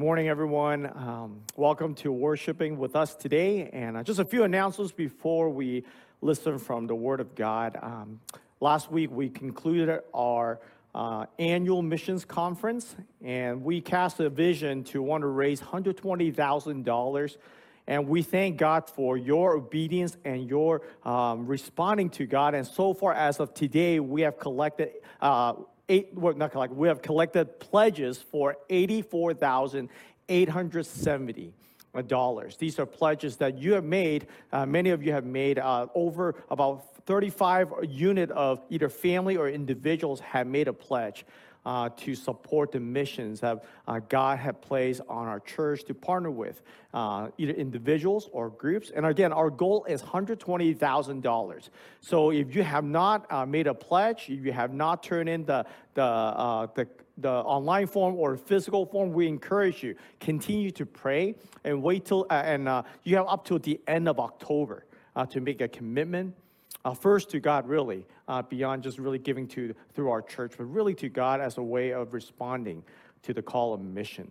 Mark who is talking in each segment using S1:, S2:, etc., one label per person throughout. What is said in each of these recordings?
S1: morning, everyone. Um, welcome to worshiping with us today. And uh, just a few announcements before we listen from the Word of God. Um, last week, we concluded our uh, annual missions conference, and we cast a vision to want to raise $120,000. And we thank God for your obedience and your um, responding to God. And so far, as of today, we have collected uh, eight, well, not collect, we have collected pledges for 84,870 dollars. These are pledges that you have made. Uh, many of you have made uh, over about 35 unit of either family or individuals have made a pledge uh, to support the missions that uh, God had placed on our church to partner with uh, either individuals or groups. And again, our goal is $120,000. So if you have not uh, made a pledge, if you have not turned in the, the, uh, the the online form or physical form, we encourage you continue to pray and wait till uh, and you have up to the end of October to make a commitment uh, first to God, really, uh, beyond just really giving to through our church, but really to God as a way of responding to the call of mission.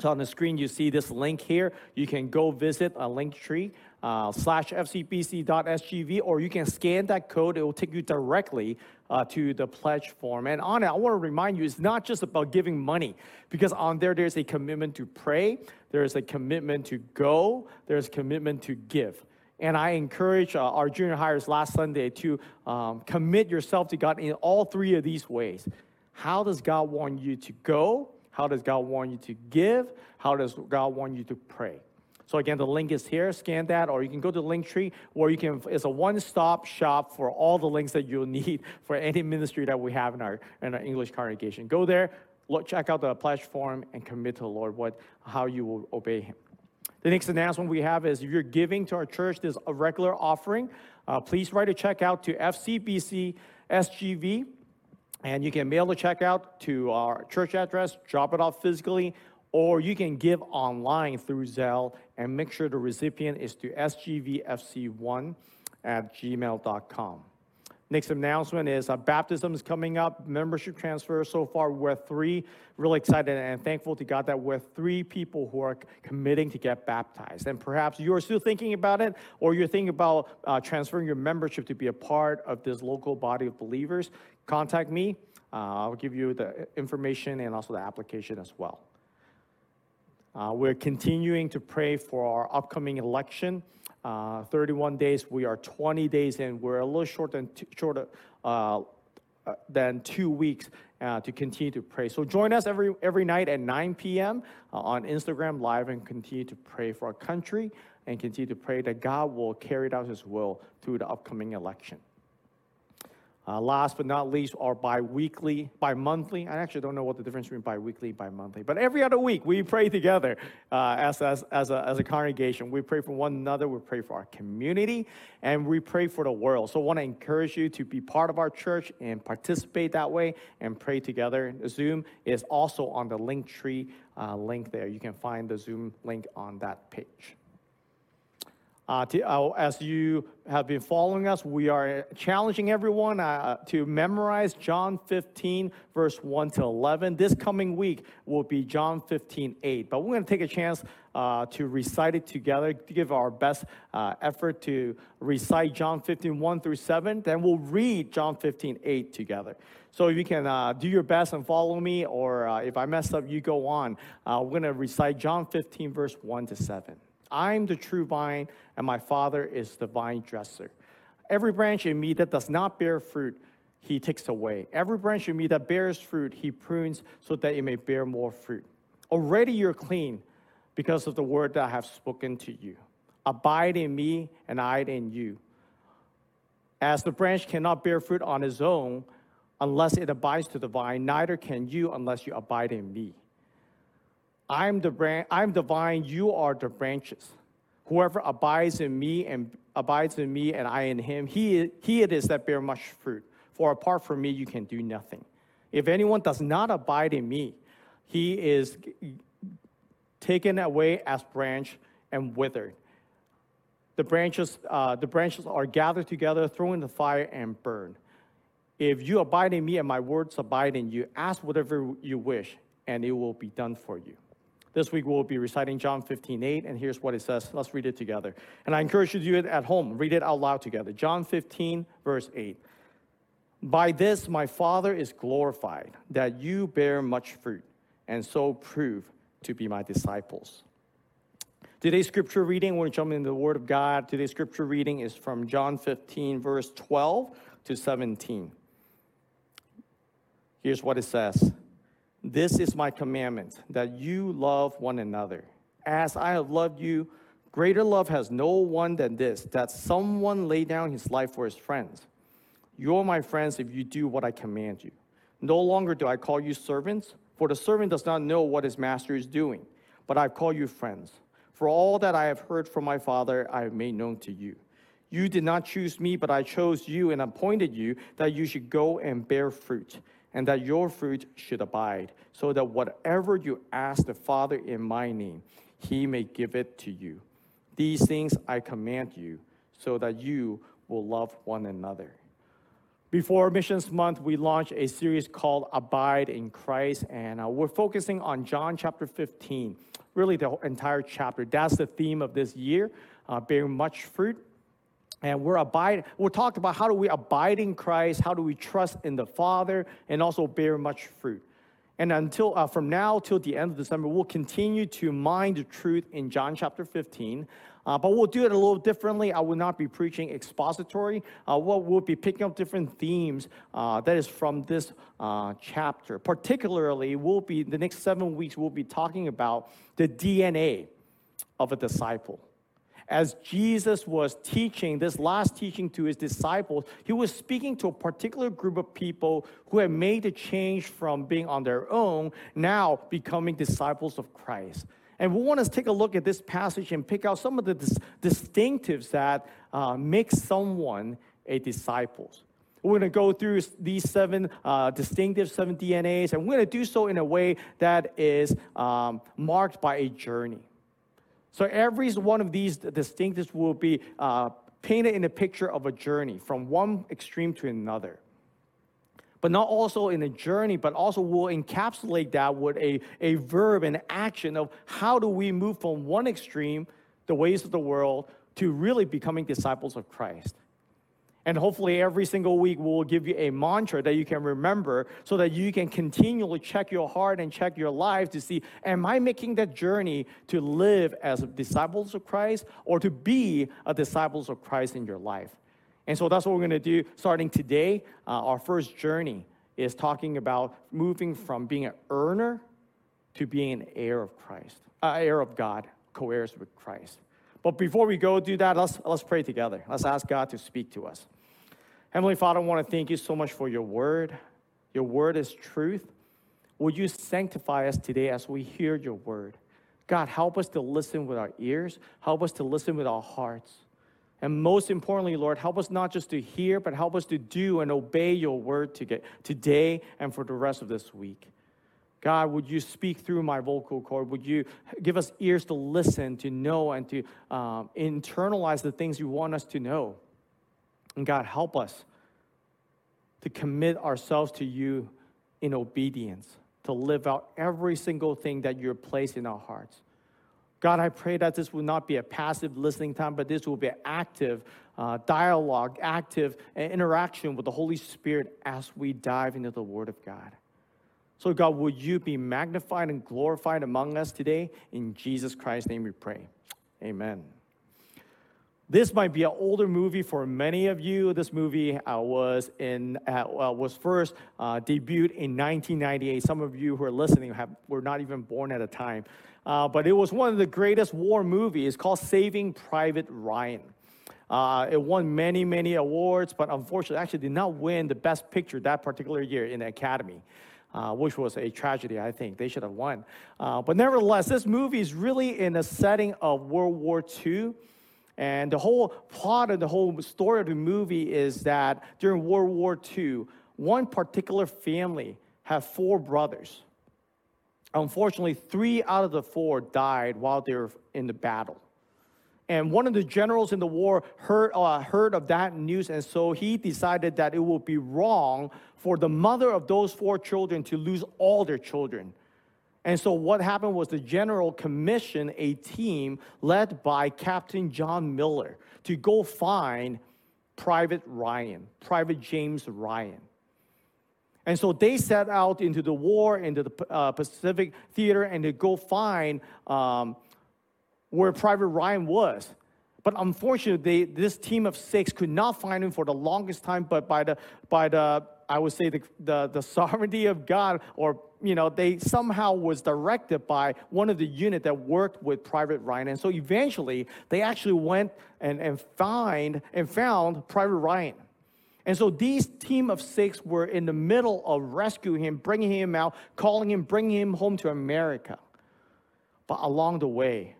S1: So on the screen, you see this link here. You can go visit a link tree uh, slash fcbc.sgv, or you can scan that code. It will take you directly uh, to the pledge form. And on it, I want to remind you, it's not just about giving money, because on there, there's a commitment to pray, there's a commitment to go, there's a commitment to give. And I encourage uh, our junior hires last Sunday to um, commit yourself to God in all three of these ways. How does God want you to go? How does God want you to give? How does God want you to pray? So again, the link is here. Scan that, or you can go to Linktree, where you can. It's a one-stop shop for all the links that you'll need for any ministry that we have in our in our English congregation. Go there, look, check out the pledge form, and commit to the Lord what how you will obey Him. The next announcement we have is if you're giving to our church, a regular offering. Uh, please write a check out to FCBC SGV, and you can mail the check out to our church address, drop it off physically, or you can give online through Zelle and make sure the recipient is to sgvfc1 at gmail.com. Next announcement is uh, baptism is coming up, membership transfer. So far, we're three. Really excited and thankful to God that we're three people who are committing to get baptized. And perhaps you're still thinking about it, or you're thinking about uh, transferring your membership to be a part of this local body of believers. Contact me. Uh, I'll give you the information and also the application as well. Uh, we're continuing to pray for our upcoming election. Uh, 31 days. We are 20 days in. We're a little short than shorter uh, uh, than two weeks uh, to continue to pray. So join us every every night at 9 p.m. Uh, on Instagram Live and continue to pray for our country and continue to pray that God will carry out His will through the upcoming election. Uh, last but not least, our bi-weekly, bi-monthly. I actually don't know what the difference between bi-weekly, bi-monthly, but every other week we pray together uh, as, as, as, a, as a congregation. We pray for one another, we pray for our community, and we pray for the world. So I want to encourage you to be part of our church and participate that way and pray together. Zoom is also on the link tree uh, link there. You can find the Zoom link on that page. Uh, to, uh, as you have been following us, we are challenging everyone uh, to memorize John 15, verse 1 to 11. This coming week will be John 15, 8. But we're going to take a chance uh, to recite it together, to give our best uh, effort to recite John 15, 1 through 7. Then we'll read John 15, 8 together. So you can uh, do your best and follow me, or if I mess up, you go on. we're going to recite John 15, verse 1 to 7. I'm the true vine, and my Father is the vine dresser. Every branch in me that does not bear fruit, he takes away. Every branch in me that bears fruit, he prunes so that it may bear more fruit. Already you're clean because of the word that I have spoken to you. Abide in me, and I in you. As the branch cannot bear fruit on its own unless it abides to the vine, neither can you unless you abide in me. I'm the, branch, I'm the vine, you are the branches. Whoever abides in me and abides in me and I in him, he, he it is that bear much fruit. For apart from me, you can do nothing. If anyone does not abide in me, he is taken away as branch and withered. The branches, uh, the branches are gathered together, thrown in the fire, and burned. If you abide in me and my words abide in you, ask whatever you wish, and it will be done for you. This week we'll be reciting John 15, 8, and here's what it says. Let's read it together. And I encourage you to do it at home. Read it out loud together. John 15, verse 8. By this my Father is glorified, that you bear much fruit, and so prove to be my disciples. Today's scripture reading, we're jumping into the Word of God. Today's scripture reading is from John 15, verse 12 to 17. Here's what it says This is my commandment, that you love one another. As I have loved you, greater love has no one than this, that someone lay down his life for his friends. You're my friends if you do what I command you. No longer do I call you servants, for the servant does not know what his master is doing, but I call you friends. For all that I have heard from my Father, I have made known to you. You did not choose me, but I chose you and appointed you that you should go and bear fruit and that your fruit should abide, so that whatever you ask the Father in my name, he may give it to you. These things I command you, so that you will love one another. Before Missions Month, we launched a series called Abide in Christ, and uh, we're focusing on John chapter 15, really the entire chapter. That's the theme of this year, uh, bearing much fruit. And we're abide, we're talking about how do we abide in Christ, how do we trust in the Father, and also bear much fruit. And until uh, from now till the end of December, we'll continue to mine the truth in John chapter 15. Uh, but we'll do it a little differently. I will not be preaching expository. Uh, we'll, we'll be picking up different themes uh, that is from this uh, chapter. Particularly, we'll be the next seven weeks. We'll be talking about the DNA of a disciple as Jesus was teaching this last teaching to his disciples, he was speaking to a particular group of people who had made the change from being on their own, now becoming disciples of Christ. And we want to take a look at this passage and pick out some of the dis- distinctives that uh, make someone a disciple. We're going to go through these seven uh, distinctive seven DNAs, and we're going to do so in a way that is um, marked by a journey. So every one of these distinctives will be uh, painted in a picture of a journey from one extreme to another. But not also in a journey, but also will encapsulate that with a, a verb and action of how do we move from one extreme, the ways of the world, to really becoming disciples of Christ. And hopefully, every single week, we'll give you a mantra that you can remember so that you can continually check your heart and check your life to see Am I making that journey to live as disciples of Christ or to be a disciples of Christ in your life? And so that's what we're going to do starting today. Uh, our first journey is talking about moving from being an earner to being an heir of Christ, uh, heir of God, co heirs with Christ. But before we go do that, let's, let's pray together. Let's ask God to speak to us. Heavenly Father, I want to thank you so much for your word. Your word is truth. Would you sanctify us today as we hear your word? God, help us to listen with our ears, help us to listen with our hearts. And most importantly, Lord, help us not just to hear, but help us to do and obey your word today and for the rest of this week. God, would you speak through my vocal cord? Would you give us ears to listen, to know, and to um, internalize the things you want us to know? And God, help us to commit ourselves to you in obedience, to live out every single thing that you're placed in our hearts. God, I pray that this will not be a passive listening time, but this will be an active uh, dialogue, active interaction with the Holy Spirit as we dive into the Word of God. So, God, would you be magnified and glorified among us today? In Jesus Christ's name we pray. Amen. This might be an older movie for many of you. This movie uh, was in uh, was first uh, debuted in 1998. Some of you who are listening have, were not even born at the time, uh, but it was one of the greatest war movies. Called Saving Private Ryan. Uh, it won many, many awards, but unfortunately, actually did not win the Best Picture that particular year in the Academy. Uh, which was a tragedy, I think. They should have won. Uh, but nevertheless, this movie is really in a setting of World War II. And the whole plot of the whole story of the movie is that during World War II, one particular family had four brothers. Unfortunately, three out of the four died while they were in the battle. And one of the generals in the war heard, uh, heard of that news, and so he decided that it would be wrong for the mother of those four children to lose all their children. And so what happened was the general commissioned a team led by Captain John Miller to go find Private Ryan, Private James Ryan. And so they set out into the war, into the uh, Pacific Theater, and to go find um, where Private Ryan was. But unfortunately, they, this team of six could not find him for the longest time. But by the, by the I would say the, the, the sovereignty of God, or you know, they somehow was directed by one of the unit that worked with Private Ryan. And so eventually, they actually went and, and find and found Private Ryan. And so these team of six were in the middle of rescuing him, bringing him out, calling him, bringing him home to America. But along the way,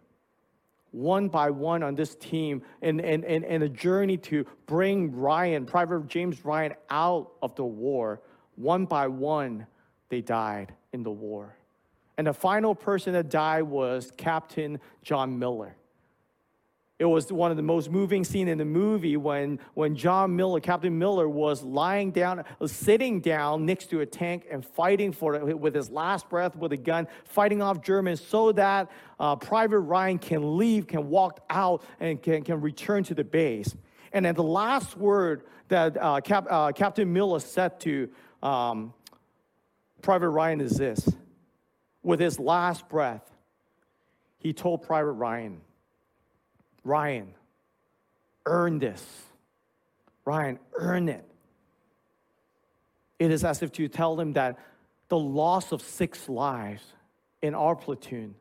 S1: one by one on this team, and, in, in, in a journey to bring Ryan, Private James Ryan, out of the war, one by one, they died in the war. And the final person that died was Captain John Miller. It was one of the most moving scenes in the movie when, when John Miller, Captain Miller, was lying down, sitting down next to a tank and fighting for it with his last breath with a gun, fighting off Germans so that uh, Private Ryan can leave, can walk out, and can, can return to the base. And then the last word that uh, Cap, uh, Captain Miller said to um, Private Ryan is this with his last breath, he told Private Ryan, Ryan, earn this. Ryan, earn it. It is as if to tell them that the loss of six lives in our platoon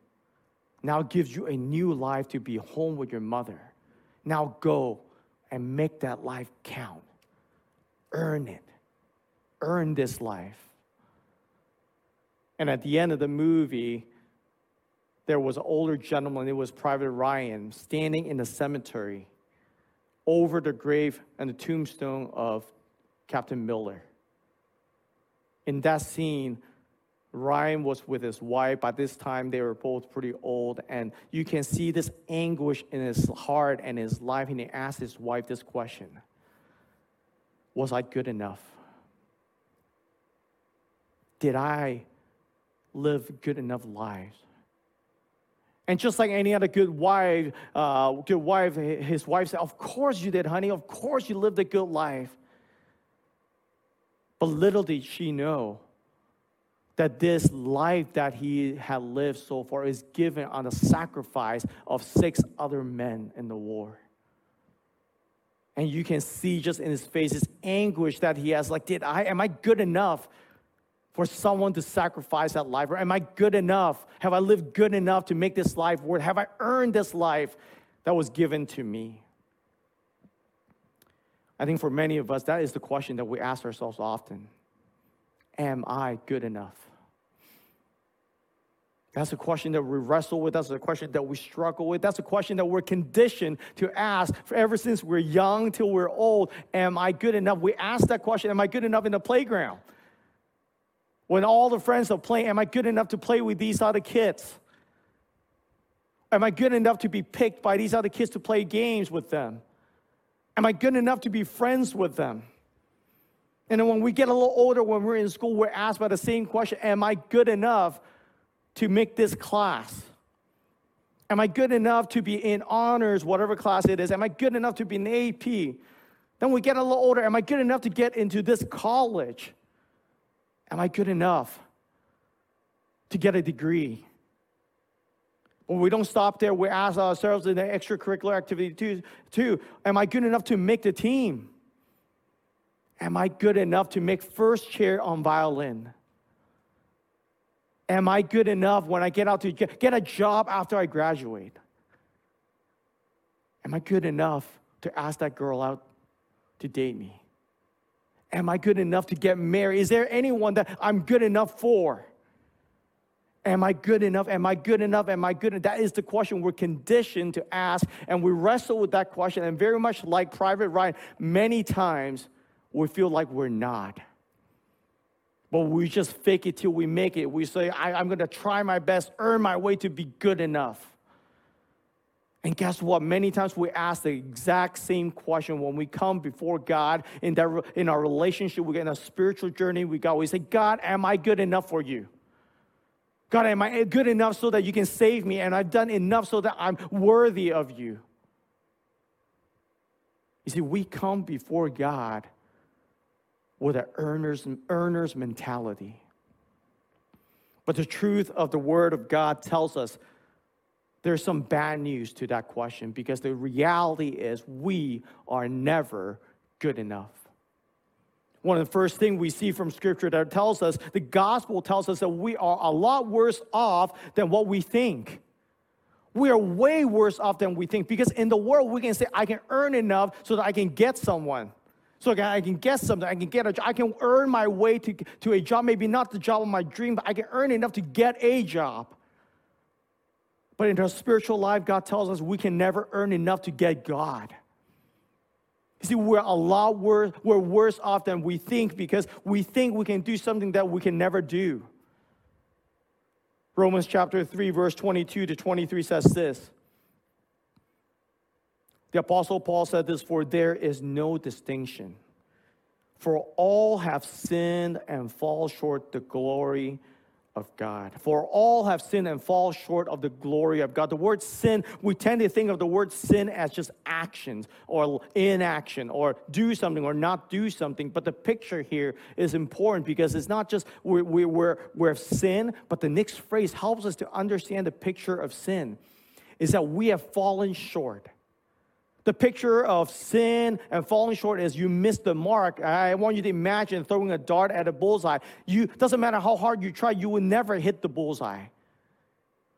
S1: now gives you a new life to be home with your mother. Now go and make that life count. Earn it. Earn this life. And at the end of the movie, there was an older gentleman, it was Private Ryan, standing in the cemetery over the grave and the tombstone of Captain Miller. In that scene, Ryan was with his wife. By this time, they were both pretty old, and you can see this anguish in his heart and his life. And he asked his wife this question Was I good enough? Did I live good enough lives? And just like any other good wife, uh, good wife, his wife said, Of course you did, honey. Of course you lived a good life. But little did she know that this life that he had lived so far is given on the sacrifice of six other men in the war. And you can see just in his face his anguish that he has like, did I, am I good enough for someone to sacrifice that life? Or am I good enough? Have I lived good enough to make this life worth? Have I earned this life that was given to me? I think for many of us, that is the question that we ask ourselves often Am I good enough? That's a question that we wrestle with. That's a question that we struggle with. That's a question that we're conditioned to ask for ever since we're young till we're old. Am I good enough? We ask that question Am I good enough in the playground? When all the friends are playing, am I good enough to play with these other kids? Am I good enough to be picked by these other kids to play games with them? Am I good enough to be friends with them? And then when we get a little older, when we're in school, we're asked by the same question Am I good enough to make this class? Am I good enough to be in honors, whatever class it is? Am I good enough to be in AP? Then we get a little older. Am I good enough to get into this college? Am I good enough to get a degree? But we don't stop there. We ask ourselves in the extracurricular activity too, too. Am I good enough to make the team? Am I good enough to make first chair on violin? Am I good enough when I get out to get a job after I graduate? Am I good enough to ask that girl out to date me? Am I good enough to get married? Is there anyone that I'm good enough for? Am I good enough? Am I good enough? Am I good enough? That is the question we're conditioned to ask, and we wrestle with that question. And very much like Private Ryan, many times we feel like we're not. But we just fake it till we make it. We say, I, am going to try my best, earn my way to be good enough. And guess what? Many times we ask the exact same question when we come before God in, that, in our relationship, we get in a spiritual journey. We we say, God, am I good enough for you? God, am I good enough so that you can save me? And I've done enough so that I'm worthy of you. You see, we come before God with an earner's, earner's mentality. But the truth of the Word of God tells us there's some bad news to that question because the reality is we are never good enough. One of the first things we see from Scripture that tells us, the gospel tells us that we are a lot worse off than what we think. We are way worse off than we think because in the world we can say, I can earn enough so that I can get someone. So I can get something, I can get a job, I can earn my way to, to a job, maybe not the job of my dream, but I can earn enough to get a job. But in our spiritual life, God tells us we can never earn enough to get God. You see, we're a lot worse, we're worse off than we think because we think we can do something that we can never do. Romans chapter 3, verse 22 to 23 says this. The Apostle Paul said this For there is no distinction, for all have sinned and fall short the glory of God. For all have sinned and fall short of the glory of God. The word sin, we tend to think of the word sin as just actions or inaction or do something or not do something. But the picture here is important because it's not just we're, we're, we're sin, but the next phrase helps us to understand the picture of sin is that we have fallen short. The picture of sin and falling short is you miss the mark. I want you to imagine throwing a dart at a bullseye. You doesn't matter how hard you try, you will never hit the bullseye.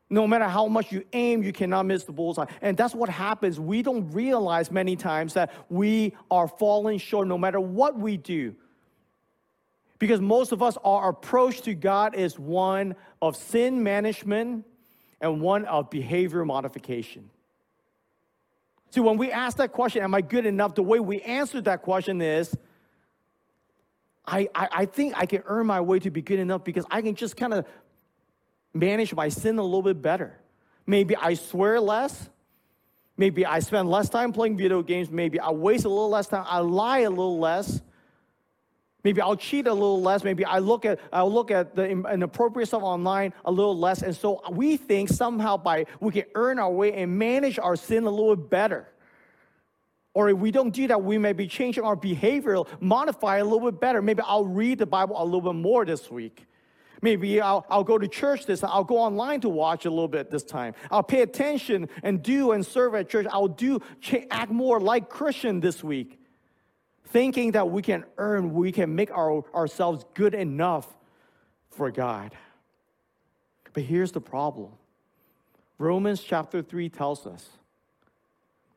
S1: No matter how much you aim, you cannot miss the bullseye. And that's what happens. We don't realize many times that we are falling short no matter what we do. Because most of us, our approach to God is one of sin management and one of behavior modification. See, when we ask that question, am I good enough? The way we answer that question is, I, I, I think I can earn my way to be good enough because I can just kind of manage my sin a little bit better. Maybe I swear less. Maybe I spend less time playing video games. Maybe I waste a little less time. I lie a little less. Maybe I'll cheat a little less. Maybe I look at I'll look at the inappropriate stuff online a little less. And so we think somehow by we can earn our way and manage our sin a little bit better. Or if we don't do that, we may be changing our behavior, modify a little bit better. Maybe I'll read the Bible a little bit more this week. Maybe I'll, I'll go to church this time. I'll go online to watch a little bit this time. I'll pay attention and do and serve at church. I'll do act more like Christian this week thinking that we can earn, we can make our, ourselves good enough for God. But here's the problem Romans chapter 3 tells us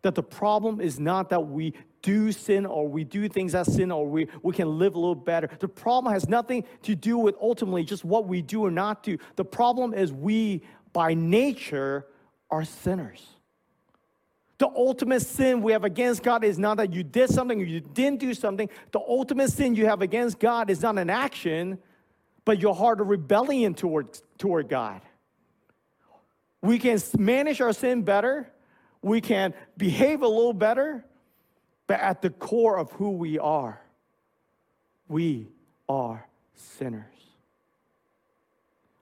S1: that the problem is not that we do sin or we do things that sin or we, we can live a little better. The problem has nothing to do with ultimately just what we do or not do. The problem is we, by nature, are sinners. The ultimate sin we have against God is not that you did something or you didn't do something. The ultimate sin you have against God is not an action, but your heart of rebellion toward, toward God. We can manage our sin better, we can behave a little better, but at the core of who we are, we are sinners.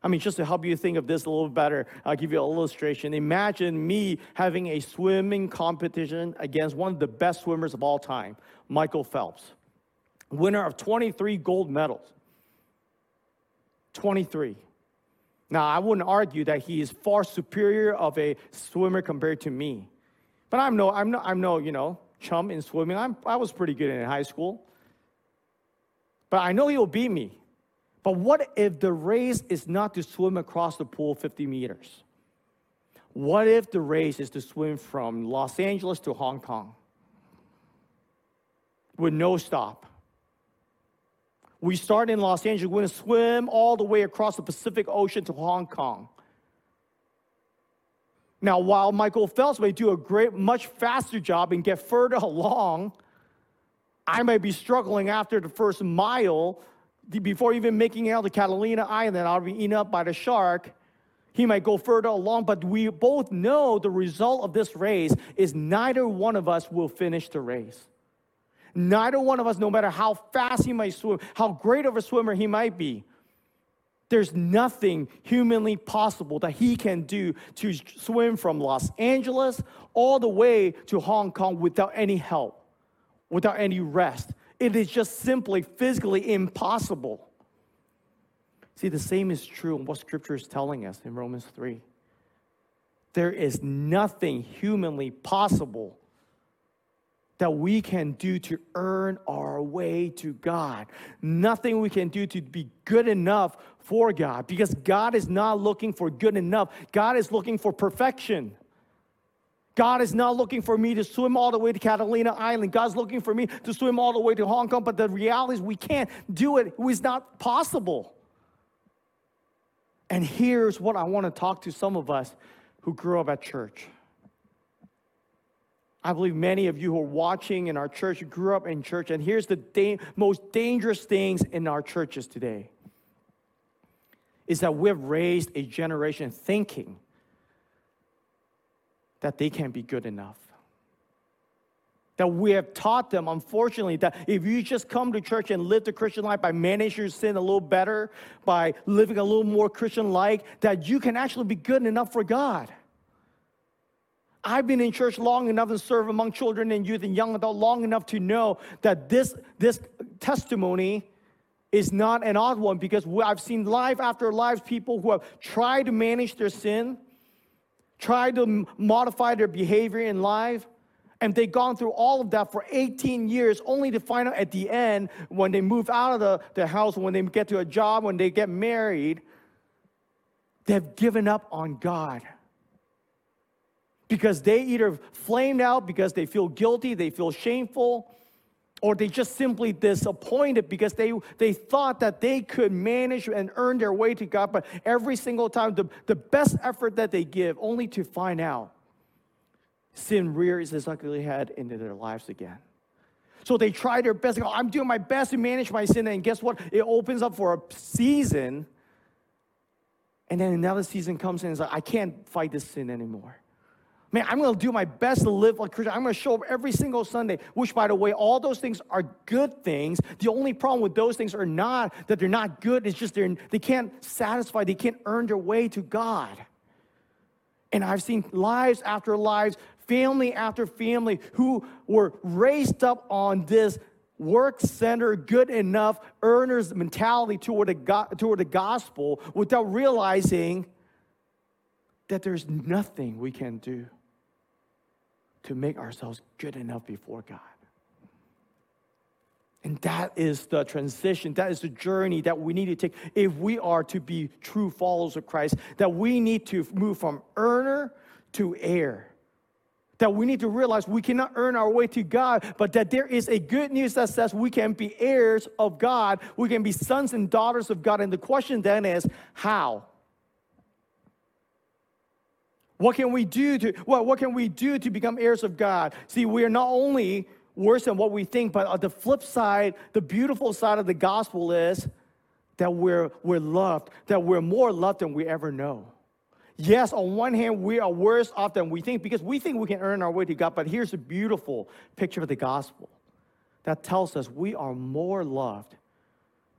S1: I mean, just to help you think of this a little better, I'll give you an illustration. Imagine me having a swimming competition against one of the best swimmers of all time, Michael Phelps, winner of 23 gold medals. 23. Now, I wouldn't argue that he is far superior of a swimmer compared to me. But I'm no, I'm no, I'm no, you know, chum in swimming. I'm, I was pretty good in high school. But I know he'll beat me. But what if the race is not to swim across the pool 50 meters? What if the race is to swim from Los Angeles to Hong Kong with no stop? We start in Los Angeles, we're to swim all the way across the Pacific Ocean to Hong Kong. Now, while Michael Phelps may do a great, much faster job and get further along, I may be struggling after the first mile before even making out to Catalina Island, I'll be eaten up by the shark. He might go further along, but we both know the result of this race is neither one of us will finish the race. Neither one of us, no matter how fast he might swim, how great of a swimmer he might be, There's nothing humanly possible that he can do to swim from Los Angeles all the way to Hong Kong without any help, without any rest. It is just simply physically impossible. See, the same is true in what scripture is telling us in Romans 3. There is nothing humanly possible that we can do to earn our way to God. Nothing we can do to be good enough for God because God is not looking for good enough. God is looking for perfection. God is not looking for me to swim all the way to Catalina Island. God's looking for me to swim all the way to Hong Kong, but the reality is we can't do it. It's not possible. And here's what I want to talk to some of us who grew up at church. I believe many of you who are watching in our church grew up in church, and here's the da- most dangerous things in our churches today is that we've raised a generation thinking that they can't be good enough. That we have taught them, unfortunately, that if you just come to church and live the Christian life by managing your sin a little better, by living a little more Christian like, that you can actually be good enough for God. I've been in church long enough and serve among children and youth and young adult long enough to know that this, this testimony is not an odd one because I've seen life after life people who have tried to manage their sin, tried to modify their behavior in life, and they've gone through all of that for 18 years only to find out at the end when they move out of the, the house, when they get to a job, when they get married, they've given up on God. Because they either flamed out because they feel guilty, they feel shameful, or they just simply disappointed because they, they thought that they could manage and earn their way to God. But every single time, the, the best effort that they give, only to find out sin rears its ugly head into their lives again. So they try their best. Go, I'm doing my best to manage my sin. And guess what? It opens up for a season. And then another season comes in and it's like, I can't fight this sin anymore. Man, I'm going to do my best to live like Christian. I'm going to show up every single Sunday, which, by the way, all those things are good things. The only problem with those things are not that they're not good, it's just they're, they can't satisfy, they can't earn their way to God. And I've seen lives after lives, family after family, who were raised up on this work center, good enough earners mentality toward the, toward the gospel without realizing that there's nothing we can do to make ourselves good enough before God. And that is the transition, that is the journey that we need to take if we are to be true followers of Christ, that we need to move from earner to heir. That we need to realize we cannot earn our way to God, but that there is a good news that says we can be heirs of God, we can be sons and daughters of God. And the question then is how? What can we do to what, what can we do to become heirs of God? See, we are not only worse than what we think, but on the flip side, the beautiful side of the gospel is that we're, we're loved, that we're more loved than we ever know. Yes, on one hand, we are worse off than we think because we think we can earn our way to God, but here's a beautiful picture of the gospel that tells us we are more loved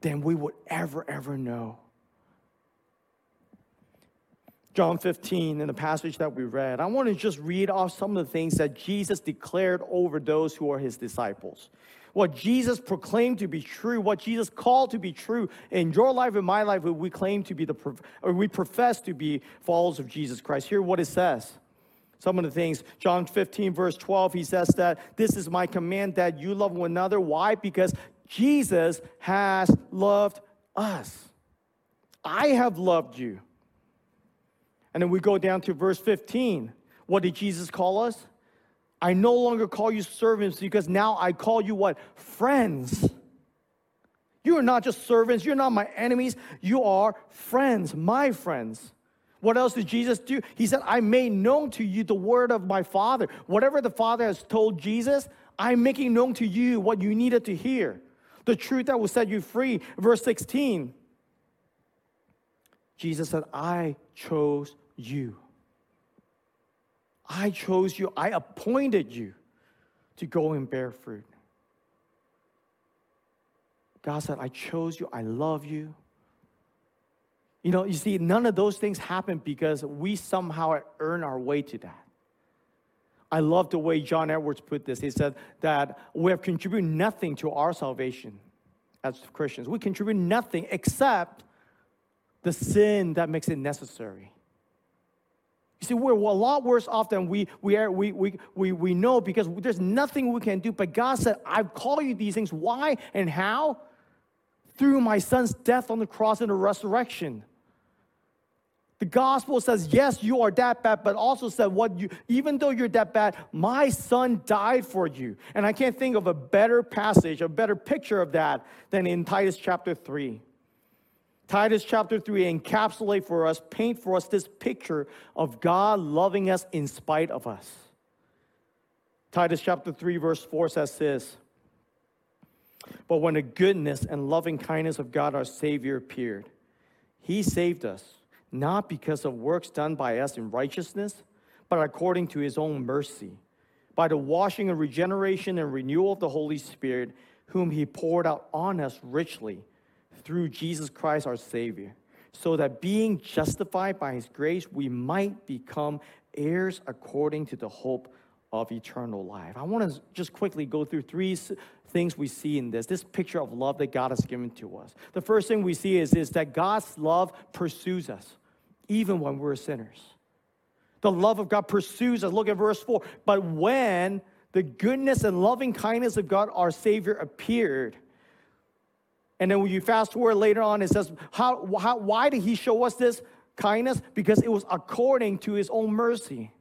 S1: than we would ever, ever know. John 15, in the passage that we read, I want to just read off some of the things that Jesus declared over those who are his disciples. What Jesus proclaimed to be true, what Jesus called to be true in your life and my life, we claim to be the, or we profess to be followers of Jesus Christ. Hear what it says. Some of the things, John 15, verse 12, he says that this is my command that you love one another. Why? Because Jesus has loved us. I have loved you. And then we go down to verse 15. What did Jesus call us? I no longer call you servants because now I call you what? Friends. You are not just servants, you're not my enemies, you are friends, my friends. What else did Jesus do? He said, I made known to you the word of my Father. Whatever the Father has told Jesus, I'm making known to you what you needed to hear. The truth that will set you free. Verse 16. Jesus said, I chose you. I chose you, I appointed you to go and bear fruit. God said, I chose you, I love you. You know, you see, none of those things happen because we somehow earn our way to that. I love the way John Edwards put this. He said that we have contributed nothing to our salvation as Christians. We contribute nothing except the sin that makes it necessary. You see, we're a lot worse off than we, we, are, we, we, we, we know because there's nothing we can do. But God said, I've called you these things. Why and how? Through my son's death on the cross and the resurrection. The gospel says, yes, you are that bad, but also said, what you, even though you're that bad, my son died for you. And I can't think of a better passage, a better picture of that than in Titus chapter 3. Titus chapter 3 encapsulate for us, paint for us this picture of God loving us in spite of us. Titus chapter 3, verse 4 says this But when the goodness and loving kindness of God our Savior appeared, He saved us not because of works done by us in righteousness, but according to his own mercy, by the washing and regeneration and renewal of the Holy Spirit, whom he poured out on us richly through Jesus Christ our Savior, so that being justified by his grace, we might become heirs according to the hope of eternal life. I want to just quickly go through three things we see in this this picture of love that God has given to us. The first thing we see is, is that God's love pursues us, even when we're sinners. The love of God pursues us. Look at verse 4. But when the goodness and loving kindness of God, our Savior, appeared, and then when you fast forward later on, it says, how, how, Why did He show us this kindness? Because it was according to His own mercy.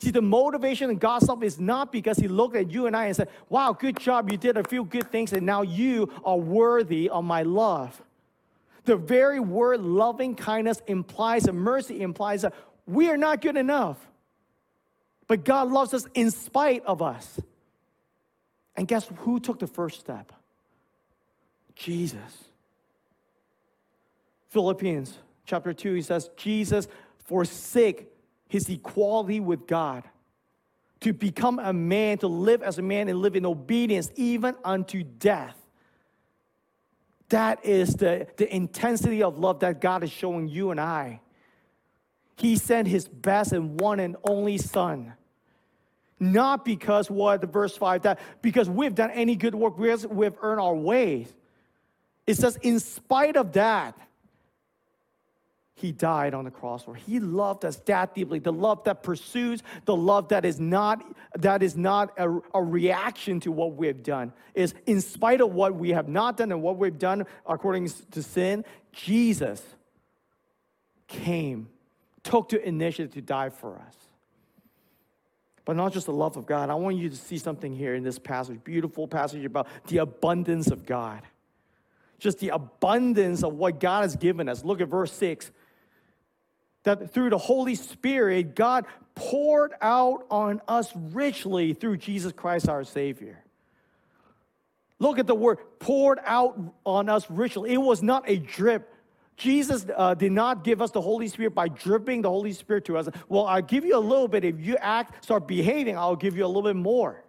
S1: See, the motivation in God's love is not because He looked at you and I and said, Wow, good job, you did a few good things, and now you are worthy of my love. The very word loving kindness implies, and mercy implies that we are not good enough. But God loves us in spite of us. And guess who took the first step? Jesus. Philippians chapter 2, he says, Jesus forsake his equality with God, to become a man, to live as a man and live in obedience even unto death. That is the, the intensity of love that God is showing you and I. He sent his best and one and only son. Not because what the verse 5 that because we've done any good work, we've earned our ways. It says, in spite of that, he died on the cross for. He loved us that deeply. The love that pursues, the love that is not that is not a, a, reaction to what we have done. Is in spite of what we have not done and what we've done according to sin, Jesus came, took the initiative to die for us. But not just the love of God. I want you to see something here in this passage, beautiful passage about the abundance of God. Just the abundance of what God has given us. Look at verse 6 that through the Holy Spirit, God poured out on us richly through Jesus Christ our Savior. Look at the word poured out on us richly. It was not a drip. Jesus uh, did not give us the Holy Spirit by dripping the Holy Spirit to us. Well, I'll give you a little bit. If you act, start behaving, I'll give you a little bit more.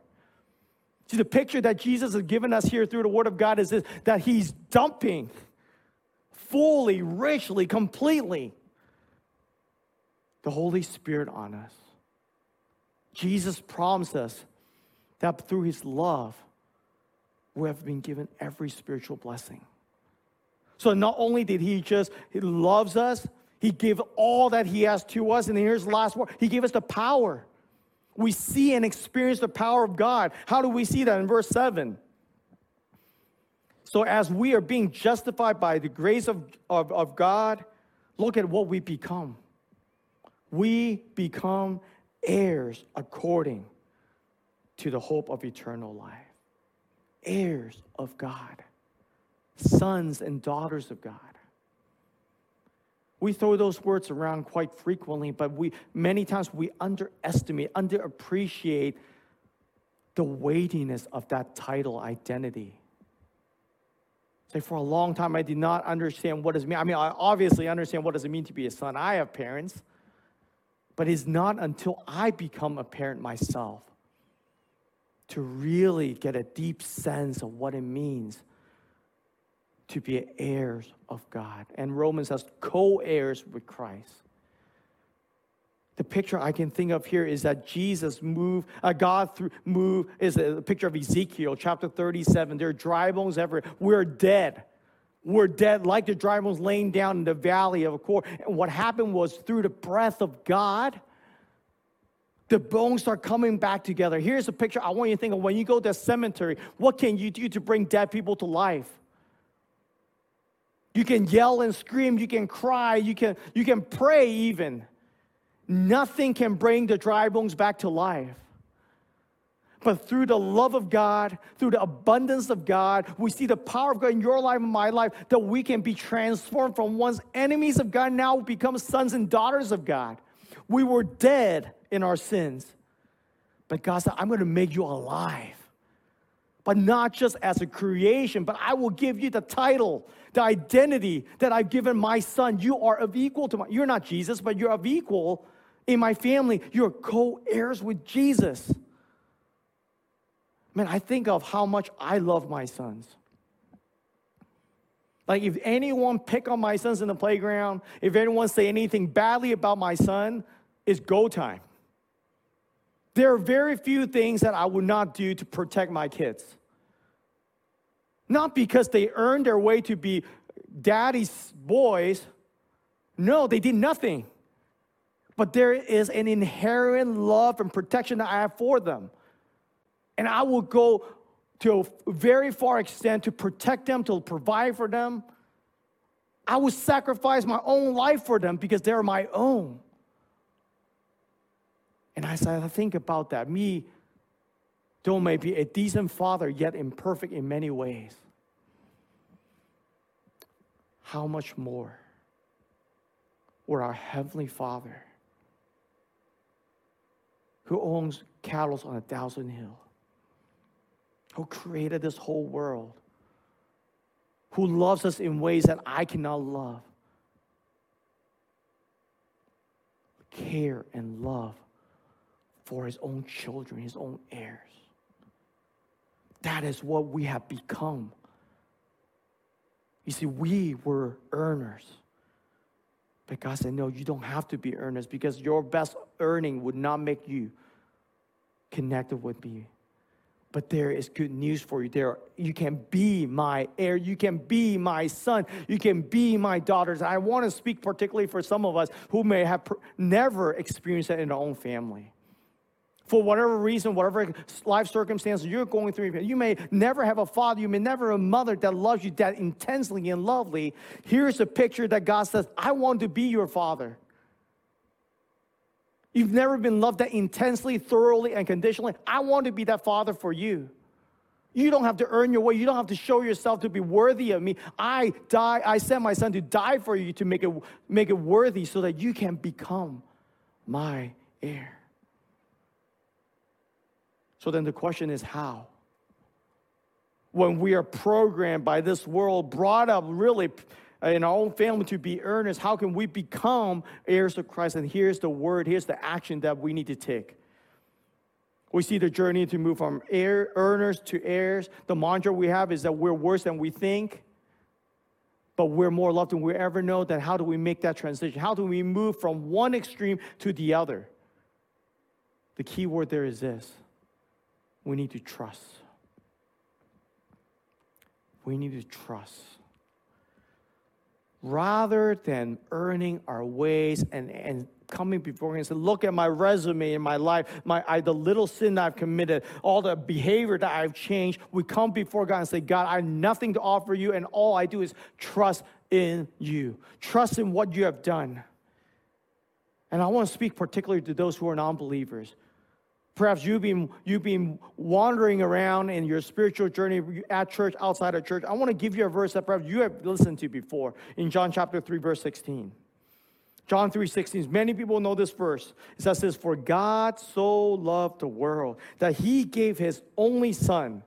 S1: See, the picture that Jesus has given us here through the Word of God is this that He's dumping fully, richly, completely the Holy Spirit on us. Jesus promised us that through his love, we have been given every spiritual blessing. So not only did he just, he loves us, he gave all that he has to us. And here's the last word he gave us the power. We see and experience the power of God. How do we see that in verse 7? So, as we are being justified by the grace of, of, of God, look at what we become we become heirs according to the hope of eternal life. Heirs of God, sons and daughters of God. We throw those words around quite frequently, but we many times we underestimate, underappreciate the weightiness of that title identity. Say, for a long time, I did not understand what does it mean. I mean, I obviously understand what does it mean to be a son. I have parents. But it's not until I become a parent myself to really get a deep sense of what it means to be heirs of God. And Romans says co heirs with Christ. The picture I can think of here is that Jesus moved, uh, God through move is a picture of Ezekiel chapter 37. There are dry bones everywhere. We're dead. We're dead like the dry bones laying down in the valley of Achor. And what happened was through the breath of God, the bones start coming back together. Here's a picture I want you to think of when you go to a cemetery, what can you do to bring dead people to life? You can yell and scream, you can cry, you can, you can pray even. Nothing can bring the dry bones back to life. But through the love of God, through the abundance of God, we see the power of God in your life and my life that we can be transformed from once enemies of God, now become sons and daughters of God. We were dead in our sins. But God said, I'm going to make you alive. But not just as a creation, but I will give you the title, the identity that I've given my son. You are of equal to my, you're not Jesus, but you're of equal in my family. You're co heirs with Jesus. Man, I think of how much I love my sons. Like, if anyone pick on my sons in the playground, if anyone say anything badly about my son, it's go time. There are very few things that I would not do to protect my kids. Not because they earned their way to be daddy's boys. No, they did nothing. But there is an inherent love and protection that I have for them. And I will go to a very far extent to protect them, to provide for them. I will sacrifice my own life for them because they're my own. And as I think about that, me, though may be a decent father, yet imperfect in many ways, how much more would our Heavenly Father, who owns cattle on a thousand hills, who created this whole world, who loves us in ways that I cannot love, care and love for his own children, his own heirs. That is what we have become. You see, we were earners. But God said, No, you don't have to be earners because your best earning would not make you connected with me. But there is good news for you. There, you can be my heir. You can be my son. You can be my daughters. I want to speak particularly for some of us who may have never experienced that in our own family for whatever reason, whatever life circumstances you're going through. You may never have a father, you may never have a mother that loves you that intensely and lovely. Here's a picture that God says, I want to be your father. You've never been loved that intensely, thoroughly, and conditionally. I want to be that father for you. You don't have to earn your way. You don't have to show yourself to be worthy of me. I die, I sent my son to die for you to make it, make it worthy so that you can become my heir. So then the question is how? When we are programmed by this world, brought up really in our own family to be earnest, how can we become heirs of Christ? And here's the word, here's the action that we need to take. We see the journey to move from heir, earners to heirs. The mantra we have is that we're worse than we think, but we're more loved than we ever know. Then how do we make that transition? How do we move from one extreme to the other? The key word there is this we need to trust. We need to trust. Rather than earning our ways and, and coming before Him and say, Look at my resume in my life, my, I, the little sin I've committed, all the behavior that I've changed, we come before God and say, God, I have nothing to offer you, and all I do is trust in you, trust in what you have done. And I want to speak particularly to those who are non believers. Perhaps you've been, you've been wandering around in your spiritual journey at church, outside of church. I want to give you a verse that perhaps you have listened to before in John chapter 3, verse 16. John 3 16. Many people know this verse. It says, this, For God so loved the world that he gave his only Son,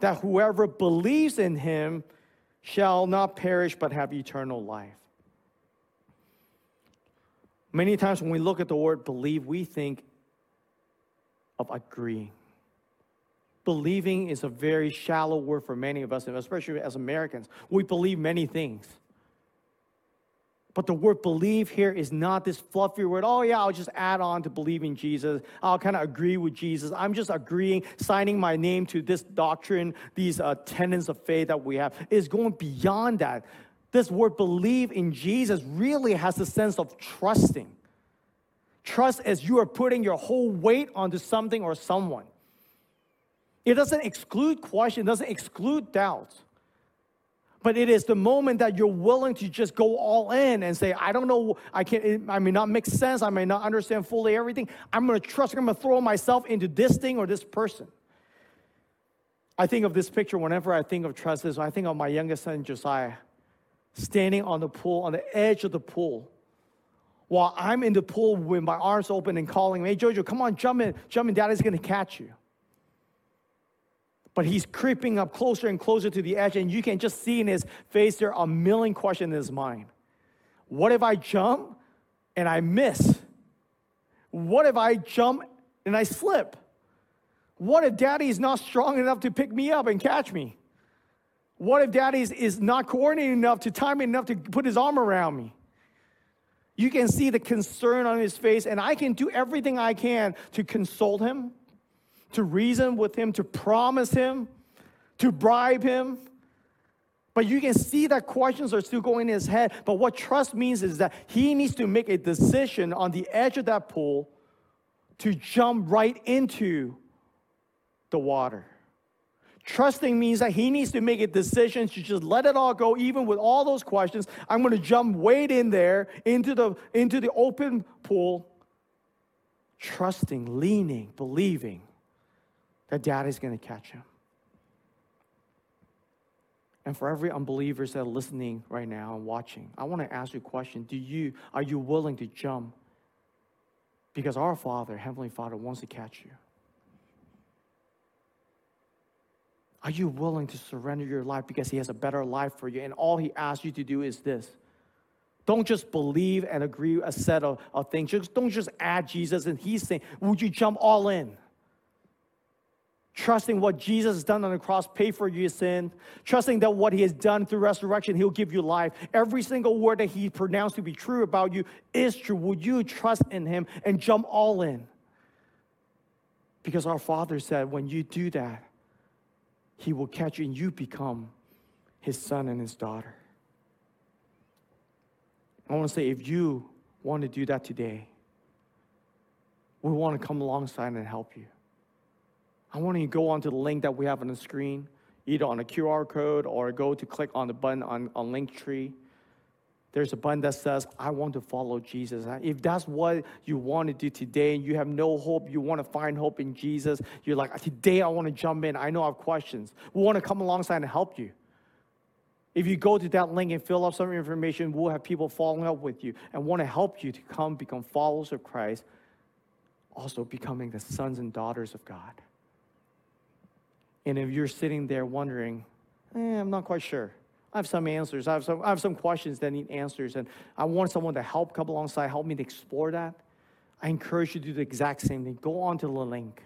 S1: that whoever believes in him shall not perish but have eternal life. Many times when we look at the word believe, we think of agreeing. believing is a very shallow word for many of us, especially as Americans. We believe many things. But the word believe here is not this fluffy word, oh, yeah, I'll just add on to believing Jesus. I'll kind of agree with Jesus. I'm just agreeing, signing my name to this doctrine, these uh, tenets of faith that we have. Is going beyond that. This word believe in Jesus really has the sense of trusting. Trust as you are putting your whole weight onto something or someone. It doesn't exclude question, it doesn't exclude doubt. But it is the moment that you're willing to just go all in and say, I don't know, I can't, I may not make sense, I may not understand fully everything. I'm gonna trust, I'm gonna throw myself into this thing or this person. I think of this picture whenever I think of trust, is I think of my youngest son, Josiah, standing on the pool, on the edge of the pool. While I'm in the pool with my arms open and calling, hey, Jojo, come on, jump in, jump in, daddy's gonna catch you but he's creeping up closer and closer to the edge, and you can just see in his face there are a million questions in his mind. What if I jump and I miss? What if I jump and I slip? What if daddy is not strong enough to pick me up and catch me? What if daddy is not coordinated enough to time me enough to put his arm around me? You can see the concern on his face, and I can do everything I can to console him, to reason with him, to promise him, to bribe him. But you can see that questions are still going in his head. But what trust means is that he needs to make a decision on the edge of that pool to jump right into the water. Trusting means that he needs to make a decision to just let it all go, even with all those questions. I'm going to jump wade in there into the, into the open pool, trusting, leaning, believing that daddy's going to catch him. And for every unbelievers that are listening right now and watching, I want to ask you a question. Do you are you willing to jump? Because our Father, Heavenly Father, wants to catch you. Are you willing to surrender your life because He has a better life for you? And all He asks you to do is this. Don't just believe and agree a set of, of things. Just, don't just add Jesus. And He's saying, Would you jump all in? trusting what Jesus has done on the cross, pay for your sin, trusting that what he has done through resurrection, he'll give you life. Every single word that he pronounced to be true about you is true. Would you trust in him and jump all in? Because our Father said, when you do that, he will catch you and you become his son and his daughter. I want to say, if you want to do that today, we want to come alongside and help you. I want you to go onto the link that we have on the screen, either on a QR code or go to click on the button on, on Linktree. There's a button that says, I want to follow Jesus. If that's what you want to do today and you have no hope, you want to find hope in Jesus, you're like, today I want to jump in. I know I have questions. We want to come alongside and help you. If you go to that link and fill out some information, we'll have people following up with you and want to help you to come become followers of Christ, also becoming the sons and daughters of God. And if you're sitting there wondering, eh, I'm not quite sure. I have some answers. I have some, I have some questions that need answers, and I want someone to help come alongside, help me to explore that. I encourage you to do the exact same thing. Go onto the link,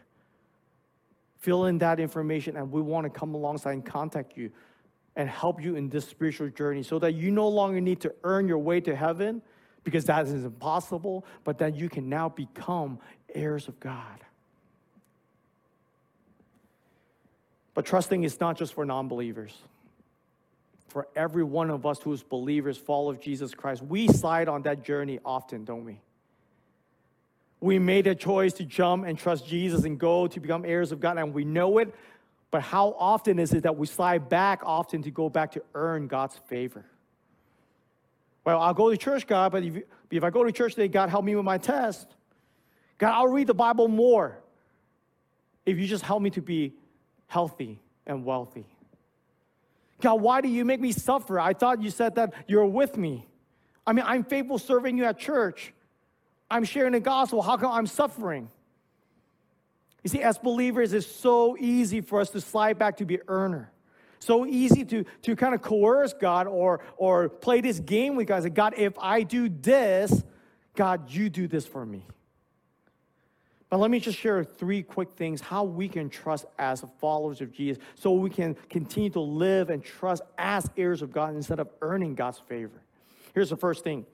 S1: fill in that information, and we want to come alongside and contact you and help you in this spiritual journey so that you no longer need to earn your way to heaven because that is impossible, but that you can now become heirs of God. But trusting is not just for non believers. For every one of us who's believers, follow Jesus Christ, we slide on that journey often, don't we? We made a choice to jump and trust Jesus and go to become heirs of God, and we know it. But how often is it that we slide back often to go back to earn God's favor? Well, I'll go to church, God, but if, if I go to church today, God, help me with my test. God, I'll read the Bible more. If you just help me to be healthy and wealthy. God, why do you make me suffer? I thought you said that you're with me. I mean, I'm faithful serving you at church. I'm sharing the gospel. How come I'm suffering? You see, as believers, it's so easy for us to slide back to be earner. So easy to, to kind of coerce God or, or play this game with God. Say, God, if I do this, God, you do this for me. But let me just share three quick things how we can trust as followers of Jesus so we can continue to live and trust as heirs of God instead of earning God's favor. Here's the first thing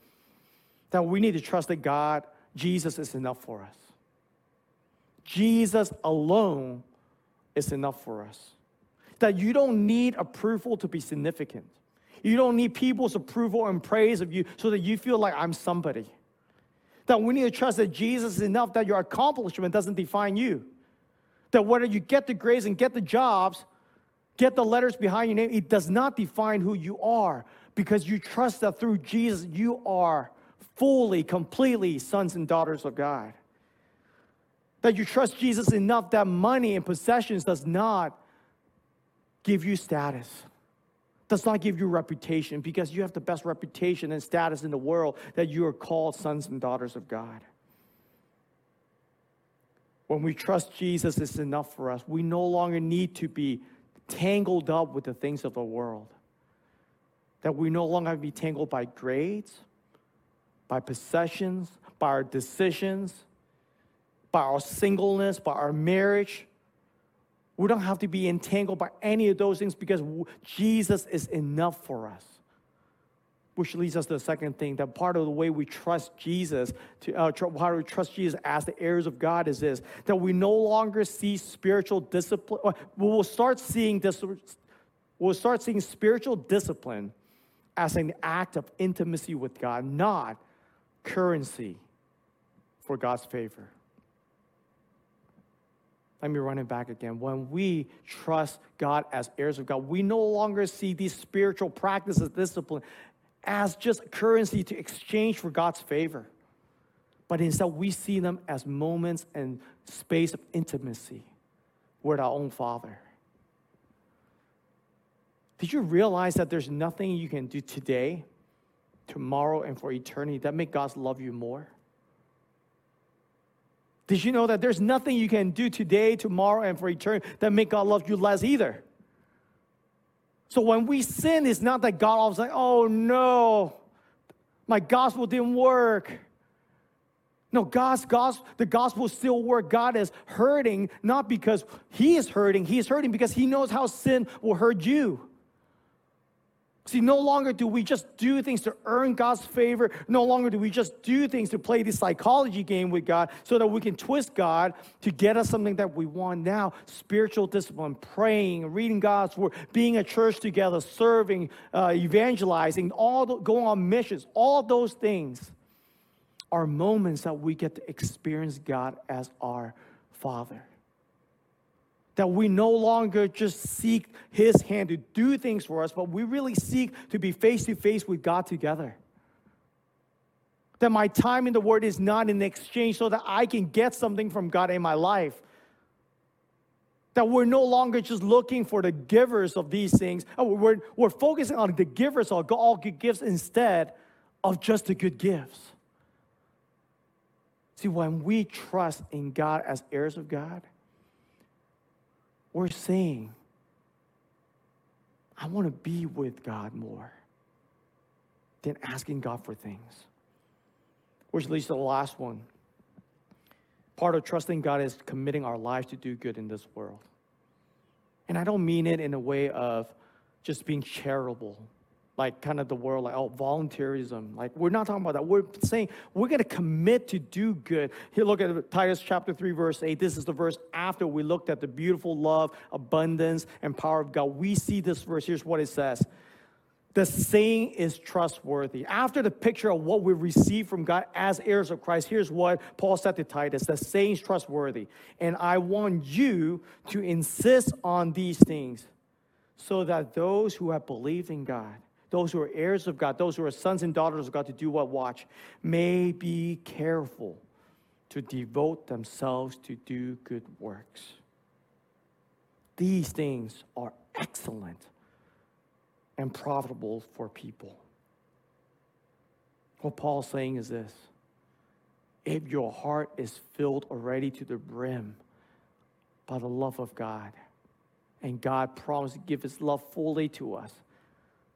S1: that we need to trust that God, Jesus, is enough for us. Jesus alone is enough for us. That you don't need approval to be significant. You don't need people's approval and praise of you so that you feel like I'm somebody. That we need to trust that Jesus is enough, that your accomplishment doesn't define you. That whether you get the grades and get the jobs, get the letters behind your name, it does not define who you are because you trust that through Jesus, you are fully, completely sons and daughters of God. That you trust Jesus enough that money and possessions does not give you status, does not give you reputation, because you have the best reputation and status in the world that you are called sons and daughters of God. When we trust Jesus, it's enough for us. We no longer need to be tangled up with the things of the world. That we no longer be tangled by grades, by possessions, by our decisions, by our singleness, by our marriage. We don't have to be entangled by any of those things because Jesus is enough for us. Which leads us to the second thing that part of the way we trust Jesus, to, uh, tr- how we trust Jesus as the heirs of God is this that we no longer see spiritual discipline. We will start seeing this. We'll start seeing spiritual discipline as an act of intimacy with God, not currency for God's favor. Let me run it back again. When we trust God as heirs of God, we no longer see these spiritual practices, discipline, as just currency to exchange for God's favor. But instead, we see them as moments and space of intimacy with our own Father. Did you realize that there's nothing you can do today, tomorrow, and for eternity that make God love you more? Did you know that there's nothing you can do today, tomorrow, and for eternity that make God love you less either? So when we sin, it's not that God was like, oh no, my gospel didn't work. No, God's gospel, the gospel still work. God is hurting, not because He is hurting, He is hurting because He knows how sin will hurt you. See, no longer do we just do things to earn God's favor. No longer do we just do things to play this psychology game with God so that we can twist God to get us something that we want now. Spiritual discipline, praying, reading God's word, being a church together, serving, uh, evangelizing, all the, going on missions, all those things are moments that we get to experience God as our Father that we no longer just seek His hand to do things for us, but we really seek to be face to face with God together. That my time in the Word is not in exchange so that I can get something from God in my life. That we're no longer just looking for the givers of these things. Oh, we're, we're focusing on the givers of all good gifts instead of just the good gifts. See, when we trust in God as heirs of God, we're saying, I want to be with God more than asking God for things. Which leads to the last one. Part of trusting God is committing our lives to do good in this world. And I don't mean it in a way of just being charitable like kind of the world, like, oh, volunteerism. Like, we're not talking about that. We're saying we're going to commit to do good. Here, look at Titus chapter 3, verse 8. This is the verse after we looked at the beautiful love, abundance, and power of God. We see this verse. Here's what it says The saying is trustworthy. After the picture of what we receive from God as heirs of Christ, here's what Paul said to Titus The saying is trustworthy. And I want you to insist on these things so that those who have believed in God those who are heirs of God, those who are sons and daughters of God, to do what? Watch. May be careful to devote themselves to do good works. These things are excellent and profitable for people. What Paul's saying is this if your heart is filled already to the brim by the love of God, and God promised to give his love fully to us,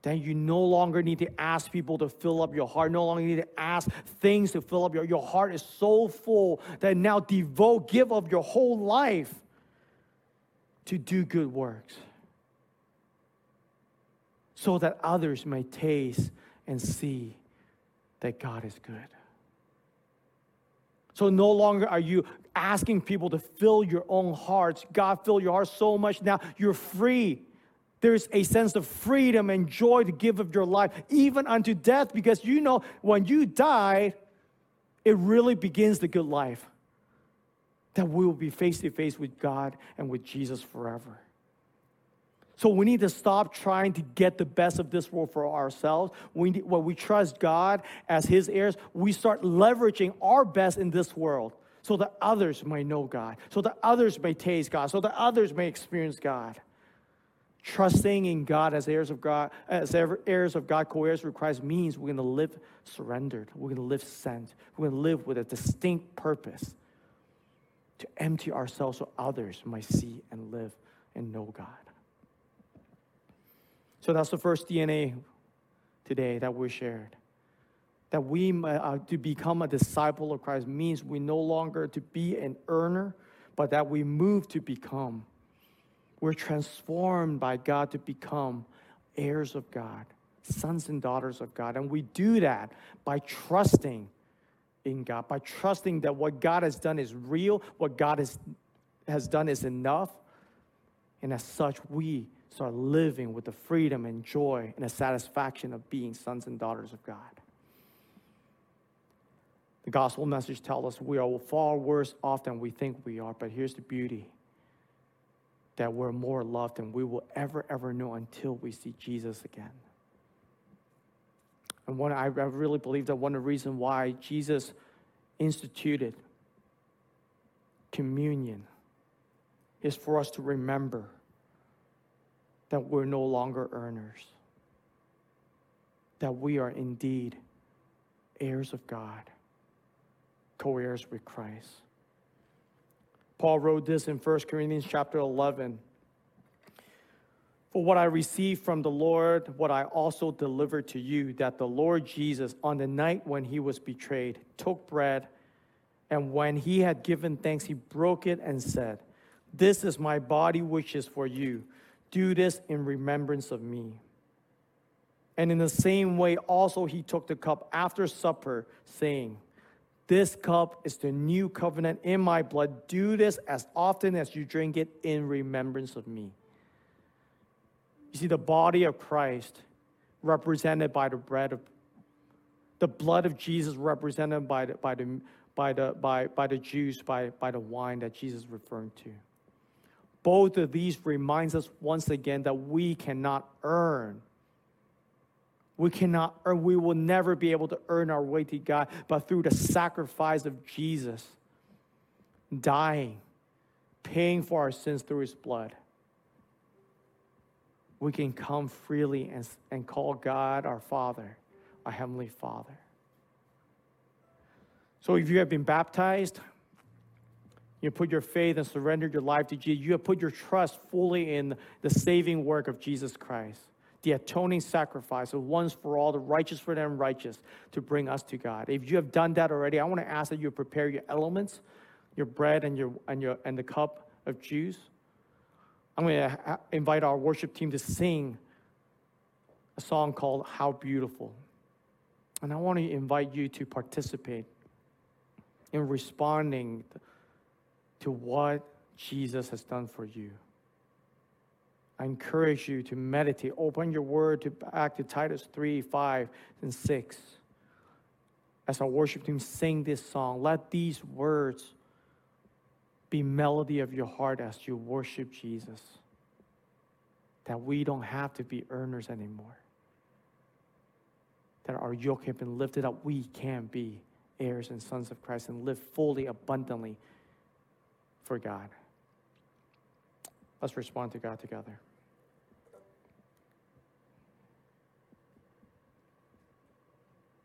S1: then you no longer need to ask people to fill up your heart, no longer need to ask things to fill up your your heart is so full that now devote, give of your whole life to do good works. So that others may taste and see that God is good. So no longer are you asking people to fill your own hearts. God fill your heart so much now you're free there's a sense of freedom and joy to give of your life, even unto death, because you know when you die, it really begins the good life. That we will be face to face with God and with Jesus forever. So we need to stop trying to get the best of this world for ourselves. We need, when we trust God as His heirs, we start leveraging our best in this world so that others may know God, so that others may taste God, so that others may experience God. Trusting in God as heirs of God, as heirs of God, co-heirs with Christ means we're going to live surrendered. We're going to live sent. We're going to live with a distinct purpose to empty ourselves so others might see and live and know God. So that's the first DNA today that we shared. That we uh, to become a disciple of Christ means we no longer to be an earner, but that we move to become we're transformed by God to become heirs of God, sons and daughters of God. And we do that by trusting in God, by trusting that what God has done is real, what God has, has done is enough. And as such, we start living with the freedom and joy and the satisfaction of being sons and daughters of God. The gospel message tells us we are far worse off than we think we are, but here's the beauty that we're more loved than we will ever, ever know until we see Jesus again. And one, I, really believe that one of the reasons why Jesus instituted communion is for us to remember that we're no longer earners, that we are indeed heirs of God, co heirs with Christ. Paul wrote this in 1 Corinthians chapter 11. For what I received from the Lord, what I also delivered to you, that the Lord Jesus, on the night when he was betrayed, took bread, and when he had given thanks, he broke it and said, This is my body, which is for you. Do this in remembrance of me. And in the same way, also he took the cup after supper, saying, this cup is the new covenant in my blood. Do this as often as you drink it in remembrance of me. You see, the body of Christ represented by the bread of the blood of Jesus represented by the, by the, by the, by, by the juice, by, by the wine that Jesus is referring to. Both of these reminds us once again that we cannot earn we cannot, or we will never be able to earn our way to God, but through the sacrifice of Jesus, dying, paying for our sins through his blood, we can come freely and, and call God our Father, our Heavenly Father. So if you have been baptized, you put your faith and surrendered your life to Jesus, you have put your trust fully in the saving work of Jesus Christ the atoning sacrifice of once for all, the righteous for the unrighteous, to bring us to God. If you have done that already, I want to ask that you prepare your elements, your bread and your and your and the cup of juice. I'm going to invite our worship team to sing a song called How Beautiful. And I want to invite you to participate in responding to what Jesus has done for you. I encourage you to meditate. Open your word to back to Titus 3, 5, and 6. As our worship team sing this song, let these words be melody of your heart as you worship Jesus. That we don't have to be earners anymore. That our yoke has been lifted up. We can be heirs and sons of Christ and live fully, abundantly for God. Let's respond to God together.